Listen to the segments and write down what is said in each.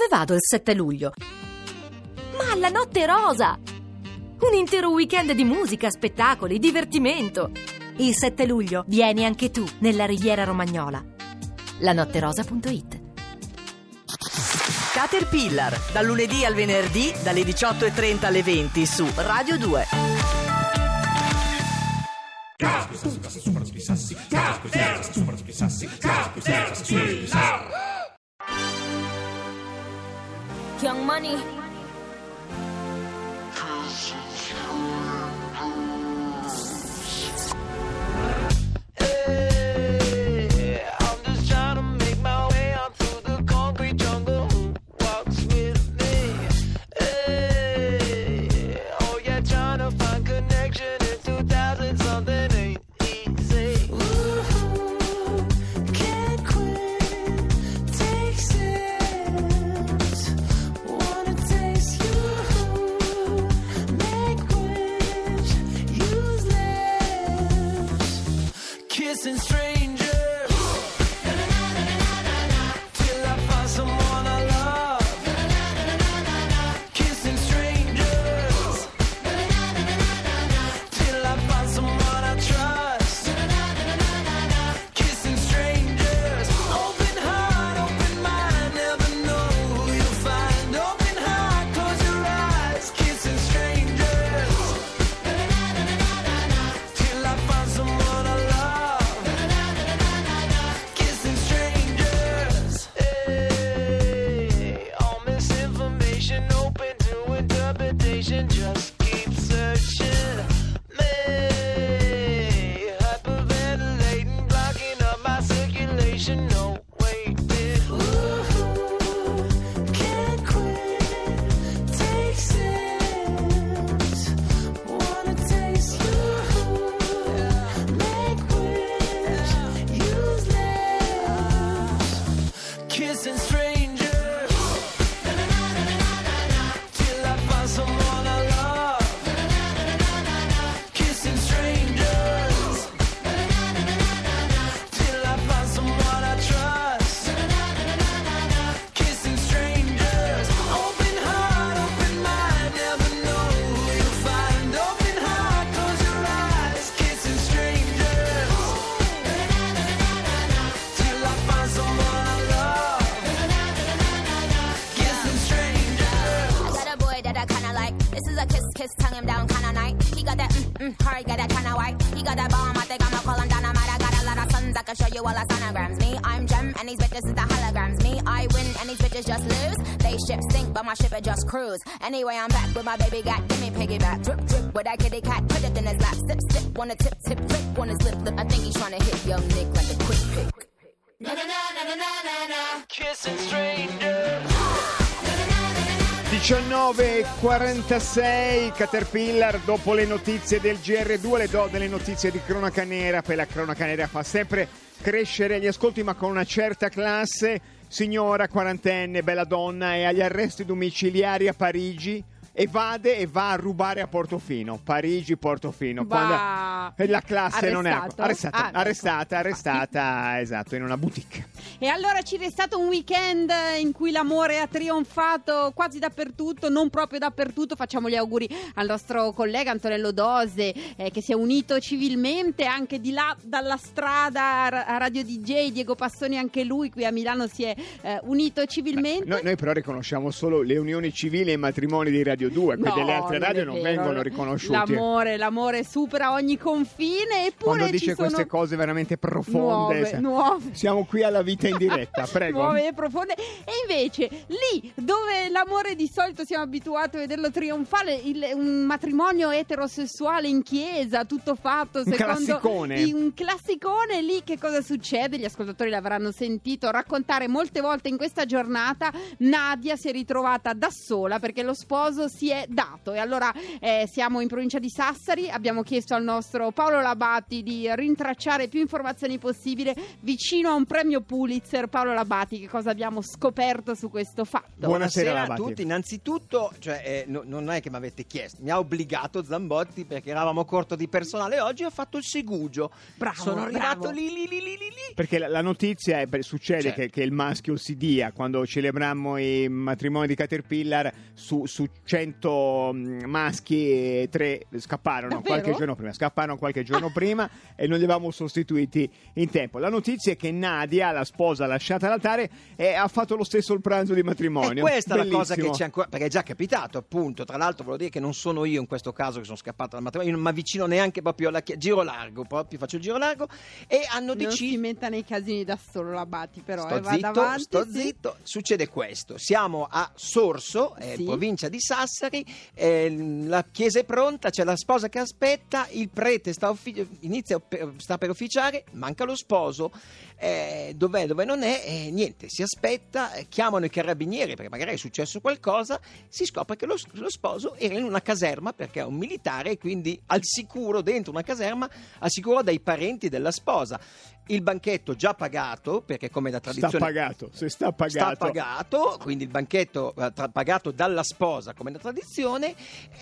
Dove vado il 7 luglio? Ma alla Notte Rosa! Un intero weekend di musica, spettacoli, divertimento. Il 7 luglio vieni anche tu nella Riviera Romagnola. lanotterosa.it Caterpillar, dal lunedì al venerdì, dalle 18.30 alle 20 su Radio 2. Young Money. Got that bomb, I think I'ma call him dynamite. I got a lot of sons, I can show you all the sonograms. Me, I'm Gem, and these bitches is the holograms. Me, I win, and these bitches just lose. They ship sink, but my ship it just cruise. Anyway, I'm back with my baby got, give me piggyback. Drip, drip, with that kitty cat, put it in his lap. Sip, sip, wanna tip, tip, flip, on his lip. I think he's trying to hit young Nick like a quick pick. Na na na na na na na. Kissing strangers. 19.46 Caterpillar dopo le notizie del GR2 le do delle notizie di cronaca nera poi la cronaca nera fa sempre crescere gli ascolti ma con una certa classe signora quarantenne bella donna è agli arresti domiciliari a Parigi evade e va a rubare a Portofino Parigi Portofino Bah. la classe non è Arrestato? arrestata Ah, ecco. arrestata arrestata esatto in una boutique E allora ci è stato un weekend in cui l'amore ha trionfato quasi dappertutto, non proprio dappertutto. Facciamo gli auguri al nostro collega Antonello Dose eh, che si è unito civilmente anche di là dalla strada a Radio DJ. Diego Passoni anche lui qui a Milano si è eh, unito civilmente. Noi, noi però riconosciamo solo le unioni civili e i matrimoni di Radio 2, quelli No, delle altre radio non vengono riconosciuti. L'amore, l'amore supera ogni confine eppure Quando dice queste cose veramente profonde, nuove, nuove. siamo qui alla vita in diretta, prego. Nuove e profonde. E invece lì dove l'amore di solito siamo abituati a vederlo trionfale, il- un matrimonio eterosessuale in chiesa, tutto fatto Un secondo classicone. i- un classicone lì che cosa succede? Gli ascoltatori l'avranno sentito raccontare molte volte in questa giornata. Nadia si è ritrovata da sola perché lo sposo si è dato. E allora eh, siamo in provincia di Sassari, abbiamo chiesto al nostro Paolo Labati di rintracciare più informazioni possibile vicino a un premio Pulitzer. Paolo Labati, che cosa abbiamo scoperto su questo fatto? Buonasera, a Labati. tutti. Innanzitutto, cioè, eh, no- non è che mi avete chiesto, mi ha obbligato Zambotti perché eravamo corto di personale. Oggi ho fatto il segugio. Bravo, Sono arrivato bravo. lì, lì, lì, lì, lì. Perché la, la notizia è, beh, succede Certo. che, che il maschio si dia quando celebrammo i matrimoni di Caterpillar su, su 100 mm, maschi, tre scapparono Davvero? qualche giorno prima. Scapparono qualche giorno prima e non li avevamo sostituiti in tempo. La notizia è che Nadia, la sposa lasciata all'altare, eh, ha fatto lo stesso il pranzo di matrimonio. E questa è la cosa che Bellissimo. c'è ancora, perché è già capitato, appunto. Tra l'altro, volevo dire che non sono io in questo caso che sono scappato dal matrimonio, io non mi avvicino neanche proprio alla chiesa, giro largo, proprio faccio il giro largo. E hanno Non si deciso. metta nei casini da solo Labati, però. Sto eh, zitto, avanti, sto sì. zitto. Succede questo: siamo a Sorso, eh, Sì. provincia di Sassari. eh, la chiesa è pronta, c'è la sposa che aspetta. Il prete sta, uffi- inizia, per- sta per officiare, manca lo sposo. Eh, dov'è, dove non è? eh, niente, si aspetta, eh, chiamano i carabinieri perché magari è successo qualcosa. Si scopre che lo, lo sposo era in una caserma perché è un militare e quindi al sicuro dentro una caserma, al sicuro dai parenti della sposa. Il banchetto già pagato, perché come da Sta tradizione pagato, se sta pagato. sta pagato, quindi il banchetto eh, tra- pagato dalla sposa come da tradizione,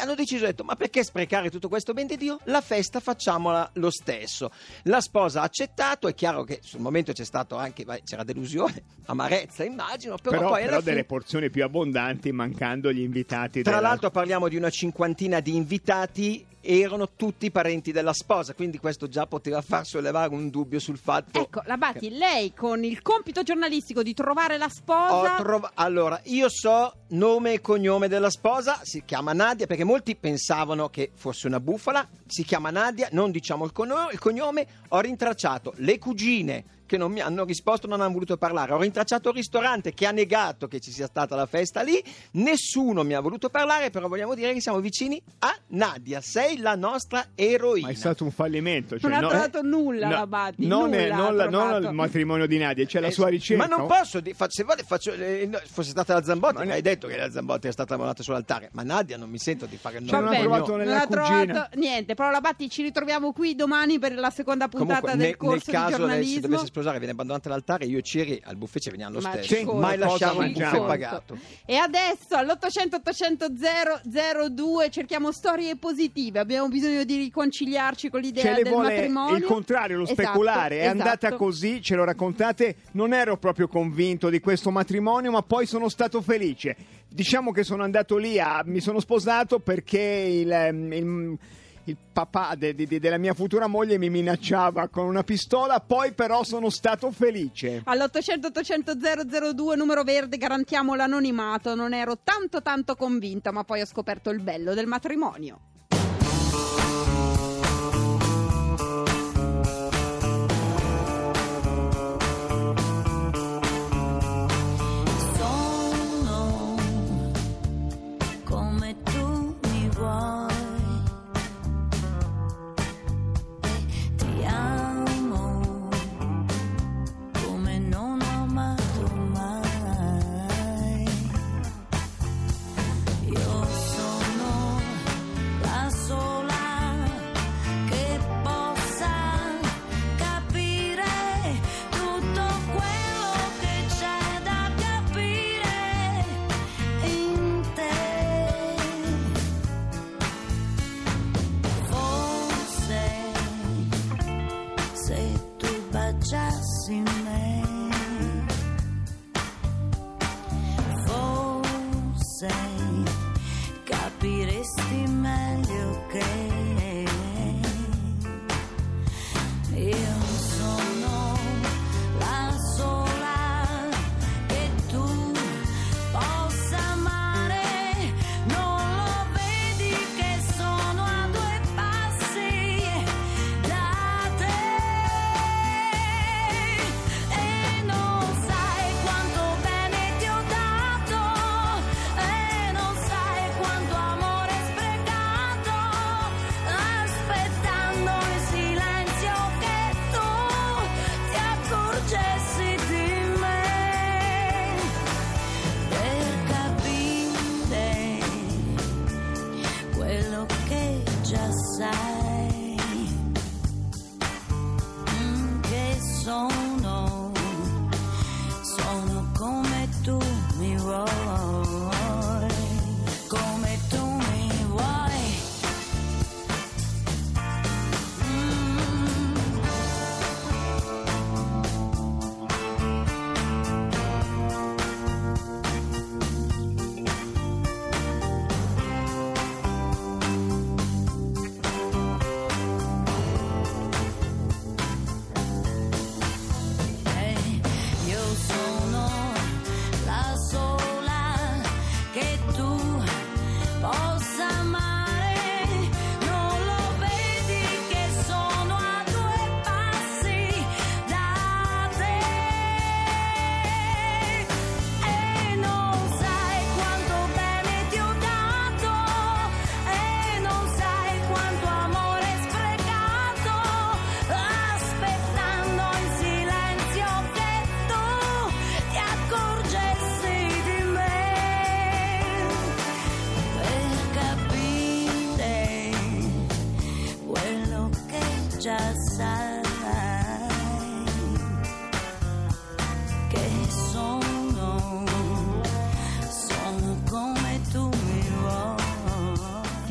hanno deciso, detto, ma perché sprecare tutto questo ben di Dio? La festa facciamola lo stesso. La sposa ha accettato, è chiaro che sul momento c'è stato anche, c'era delusione, amarezza immagino, però, Però, poi però delle fine... porzioni più abbondanti mancando gli invitati Tra della- l'altro parliamo di una cinquantina di invitati, erano tutti parenti della sposa, quindi questo già poteva far sollevare un dubbio sul fatto... Ecco, Labati, lei con il compito giornalistico di trovare la Ho sposa. trov- allora, io so nome e cognome della sposa, si chiama Nadia, perché molti pensavano che fosse una bufala, si chiama Nadia, non diciamo il, cono- il cognome, ho rintracciato le cugine che non mi hanno risposto, non hanno voluto parlare, ho rintracciato il ristorante che ha negato che ci sia stata la festa lì, nessuno mi ha voluto parlare, però vogliamo dire che siamo vicini a Nadia, sei la nostra eroina. Ma è stato un fallimento. Cioè, Non ha no- trovato nulla, Labati, Non, è- nulla non ha la- non trovato. il matrimonio di Nadia, c'è la Eh, sua ricerca. Ma non posso, di- se vuole, faccio, eh, no, fosse stata la Zambotti, Ma ne- hai detto che la Zambotti è stata volata sull'altare, ma Nadia non mi sento di fare il Cioè, nome. non ha cognome. non nella ha cugina. trovato niente. Però Labatti ci ritroviamo qui domani per la seconda puntata Comunque, del nel, nel corso di caso lei si giornalismo. dovesse sposare viene abbandonata all'altare, io e Ciri al buffet ci veniamo lo Ma stesso. conto, Mai lasciamo un buffet mangiamo. pagato. E adesso all'800 800 002 cerchiamo storie positive. Abbiamo bisogno di riconciliarci con l'idea del vuole matrimonio. il contrario, lo Esatto, speculare. È andata esatto. così, ce lo raccontate. Non ero proprio convinto di questo matrimonio, ma poi sono stato felice. Diciamo che sono andato lì, a- mi sono sposato perché il, ehm, il- il papà de- de- de- della mia futura moglie mi minacciava con una pistola, poi però sono stato felice. All'800 800 002 numero verde garantiamo l'anonimato. Non ero tanto tanto convinta, ma poi ho scoperto il bello del matrimonio.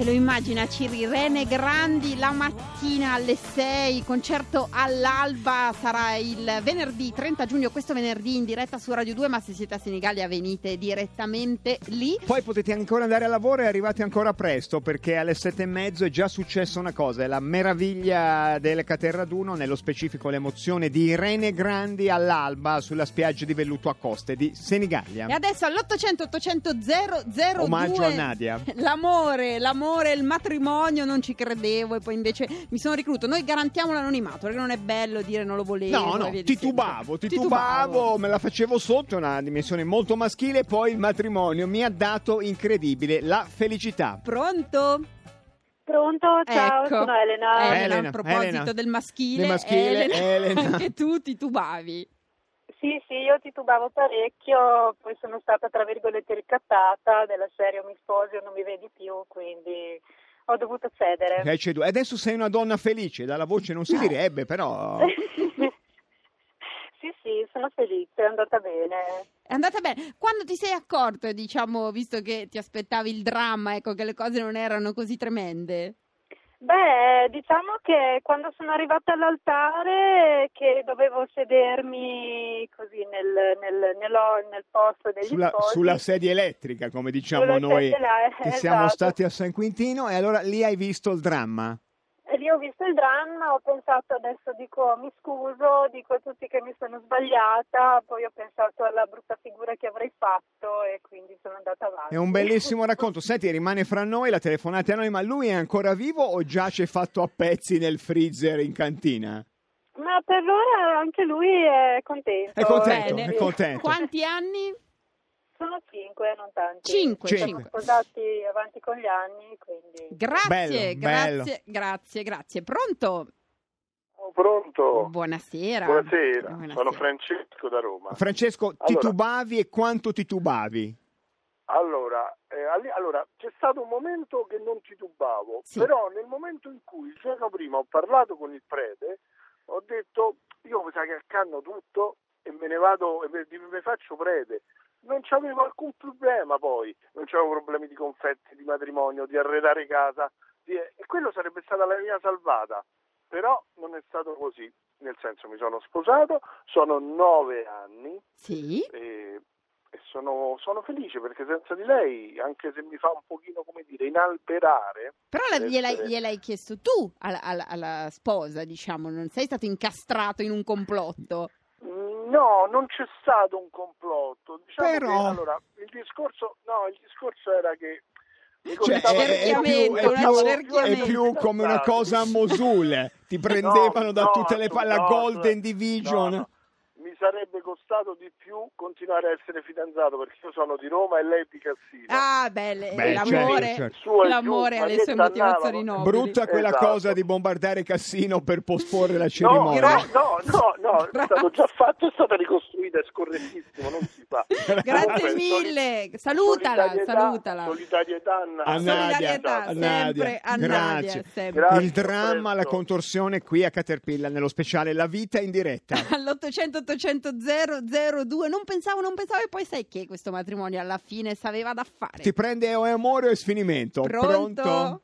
Se lo immagina Ciri Rene Grandi la mattina alle 6, concerto all'alba, sarà il venerdì 30 giugno, questo venerdì in diretta su Radio 2, ma se siete a Senigallia venite direttamente lì. Poi potete ancora andare a lavoro e arrivate ancora presto perché alle sette e mezzo è già successa una cosa, è la meraviglia del Caterraduno, nello specifico l'emozione di Irene Grandi all'alba sulla spiaggia di Velluto a Coste di Senigallia. E adesso all'800 800 002 Omaggio a Nadia. L'amore, l'amore, il matrimonio, non ci credevo e poi invece mi sono ricruto. Noi garantiamo l'anonimato perché non è bello dire non lo volevo. No, no, titubavo, titubavo, me la facevo sotto, una dimensione molto maschile, poi il matrimonio mi ha dato incredibile la felicità. Pronto? Pronto? Ciao, Ecco. sono Elena. Elena, Elena, a proposito Elena. del maschile, Del maschile, Elena. anche tu titubavi. Sì, sì, io titubavo parecchio, poi sono stata tra virgolette ricattata della serie o mi sposi o non mi vedi più, quindi ho dovuto cedere. E adesso sei una donna felice, dalla voce non si direbbe, però... sì, sì, sono felice, è andata bene. È andata bene. Quando ti sei accorto, diciamo, visto che ti aspettavi il dramma, ecco, che le cose non erano così tremende? Beh, diciamo che quando sono arrivata all'altare che dovevo sedermi così nel, nel, nello- nel posto degli Sulla, sposi, sulla sedia elettrica, come diciamo Sulla noi, là, che siamo esatto. stati a San Quintino, e allora lì hai visto il dramma. Lì ho visto il dramma, ho pensato adesso dico mi scuso, dico a tutti che mi sono sbagliata, poi ho pensato alla brutta figura che avrei fatto e quindi sono andata avanti. È un bellissimo racconto. Senti, rimane fra noi, la telefonate a noi, ma lui è ancora vivo o già c'è fatto a pezzi nel freezer in cantina? Ma per ora anche lui è contento. È contento, è contento. Quanti anni? Sono cinque, non tanti. Cinque, Siamo cinque. sposati avanti con gli anni, quindi... Grazie, Bello, bello. grazie, grazie, grazie. Pronto? Oh, pronto? Buonasera. Buonasera. Buonasera. sono Francesco da Roma. Francesco, Allora. titubavi e quanto titubavi? Allora, eh, alli- allora, c'è stato un momento che non titubavo, Sì. però nel momento in cui il giorno prima ho parlato con il prete, ho detto io mi sa che accanno tutto e me ne vado e me, me faccio prete. Non c'avevo alcun problema poi, non c'avevo problemi di confetti, di matrimonio, di arredare casa, di- e quello sarebbe stata la mia salvata. Però non è stato così, nel senso mi sono sposato, sono nove anni, Sì? e, e sono, sono felice perché senza di lei, anche se mi fa un pochino, come dire, inalberare, Però la- gliel'hai, essere- gliel'hai chiesto tu alla, alla- alla sposa, diciamo, non sei stato incastrato in un complotto. No, non c'è stato un complotto. Diciamo Però- che, allora, il discorso, no, il discorso era che Cioè, è, è più, è più- è più come una cosa a Mosul. Ti prendevano da No, tutte le pa- la no, Golden Division. No. Sarebbe costato di più continuare a essere fidanzato perché io sono di Roma e lei di Cassino. Ah, belle, Beh, l'amore, certo, certo. Su e giù, l'amore ha le sue motivazioni nobili. Brutta quella Esatto. cosa di bombardare Cassino per posporre la No, cerimonia. no, no, no, è stato già fatto, è stata ricostruita, è scorrettissimo, non si fa. Grazie Comunque, mille, salutala, solidarietà- salutala. Solidarietà a A Nadia. A Nadia. sempre a Grazie. Nadia, sempre. Grazie. Il dramma, la presto. contorsione qui a Caterpillar nello speciale La vita in diretta. All'800 800 002 non pensavo, non pensavo e poi sai che questo matrimonio alla fine sapeva da fare. Ti prende o è amore o è sfinimento? Pronto?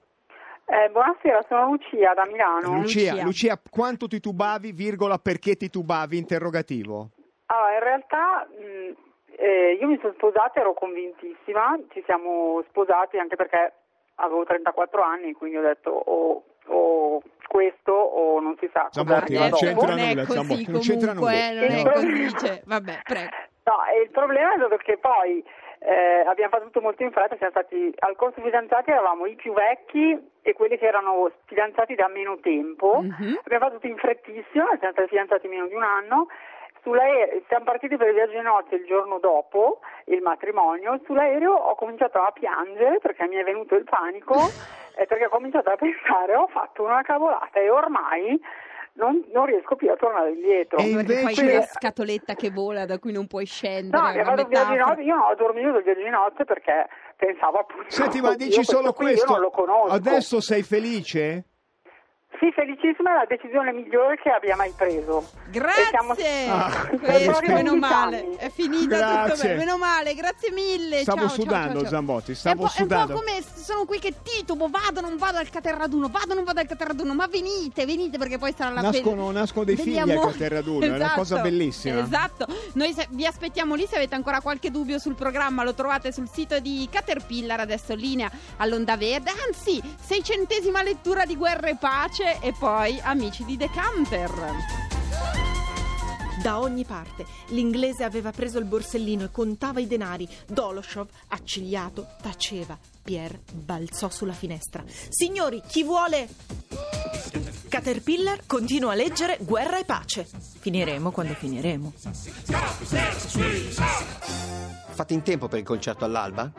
Eh, buonasera, sono Lucia da Milano. Lucia, Lucia. Lucia, quanto titubavi, virgola, perché titubavi, interrogativo? Allora, in realtà mh, eh, io mi sono sposata, ero convintissima, ci siamo sposati anche perché avevo 34 anni, quindi ho detto o, o questo o non si sa cosa Zambotti, non c'entra non è nulla, così Zambotti, non c'entra comunque, nulla. non è così. cioè, vabbè, prego. No, e il problema è stato che poi eh, abbiamo fatto tutto molto in fretta, siamo stati al corso fidanzati eravamo i più vecchi e quelli che erano fidanzati da meno tempo. Mhm. Abbiamo fatto tutto in frettissimo, siamo stati fidanzati meno di un anno. Sull'aereo, siamo partiti per il viaggio di nozze il giorno dopo il matrimonio. Sull'aereo ho cominciato a piangere perché mi è venuto il panico e perché ho cominciato a pensare ho fatto una cavolata e ormai non, non riesco più a tornare indietro. E Perché poi invece- c'è la scatoletta che vola da cui non puoi scendere. No, è abbiamo una fatto il viaggio di metafora. nozze, io non ho dormito il viaggio di nozze perché pensavo appunto Senti, ma "Oddio, dici solo questo. Io non lo conosco. Adesso sei felice? Sì, felicissima, è la decisione migliore che abbia mai preso. Grazie! Siamo- Ah, Questo, meno 11 male. anni. È finita tutto Grazie. bene. Meno male, grazie mille. Stavo ciao, ciao, sudando, ciao, ciao. Zambotti, È stavo un po', È un sudando. po' come sono qui che titubo, vado, non vado al Caterraduno, vado, non vado al Caterraduno, ma venite, venite perché poi sarà la Nascono- nascono dei figli al amori. Caterraduno, è una cosa bellissima. Esatto. Noi se- vi aspettiamo lì se avete ancora qualche dubbio sul programma, lo trovate sul sito di Caterpillar, adesso in linea all'Onda Verde. Anzi, seicentesima lettura di Guerra e Pace e poi Amici di Decanter. Da ogni parte l'inglese aveva preso il borsellino e contava i denari. Doloshov, accigliato, taceva. Pierre balzò sulla finestra. Signori, chi vuole? Caterpillar continua a leggere Guerra e pace. Finiremo quando finiremo. Fate in tempo per il concerto all'alba?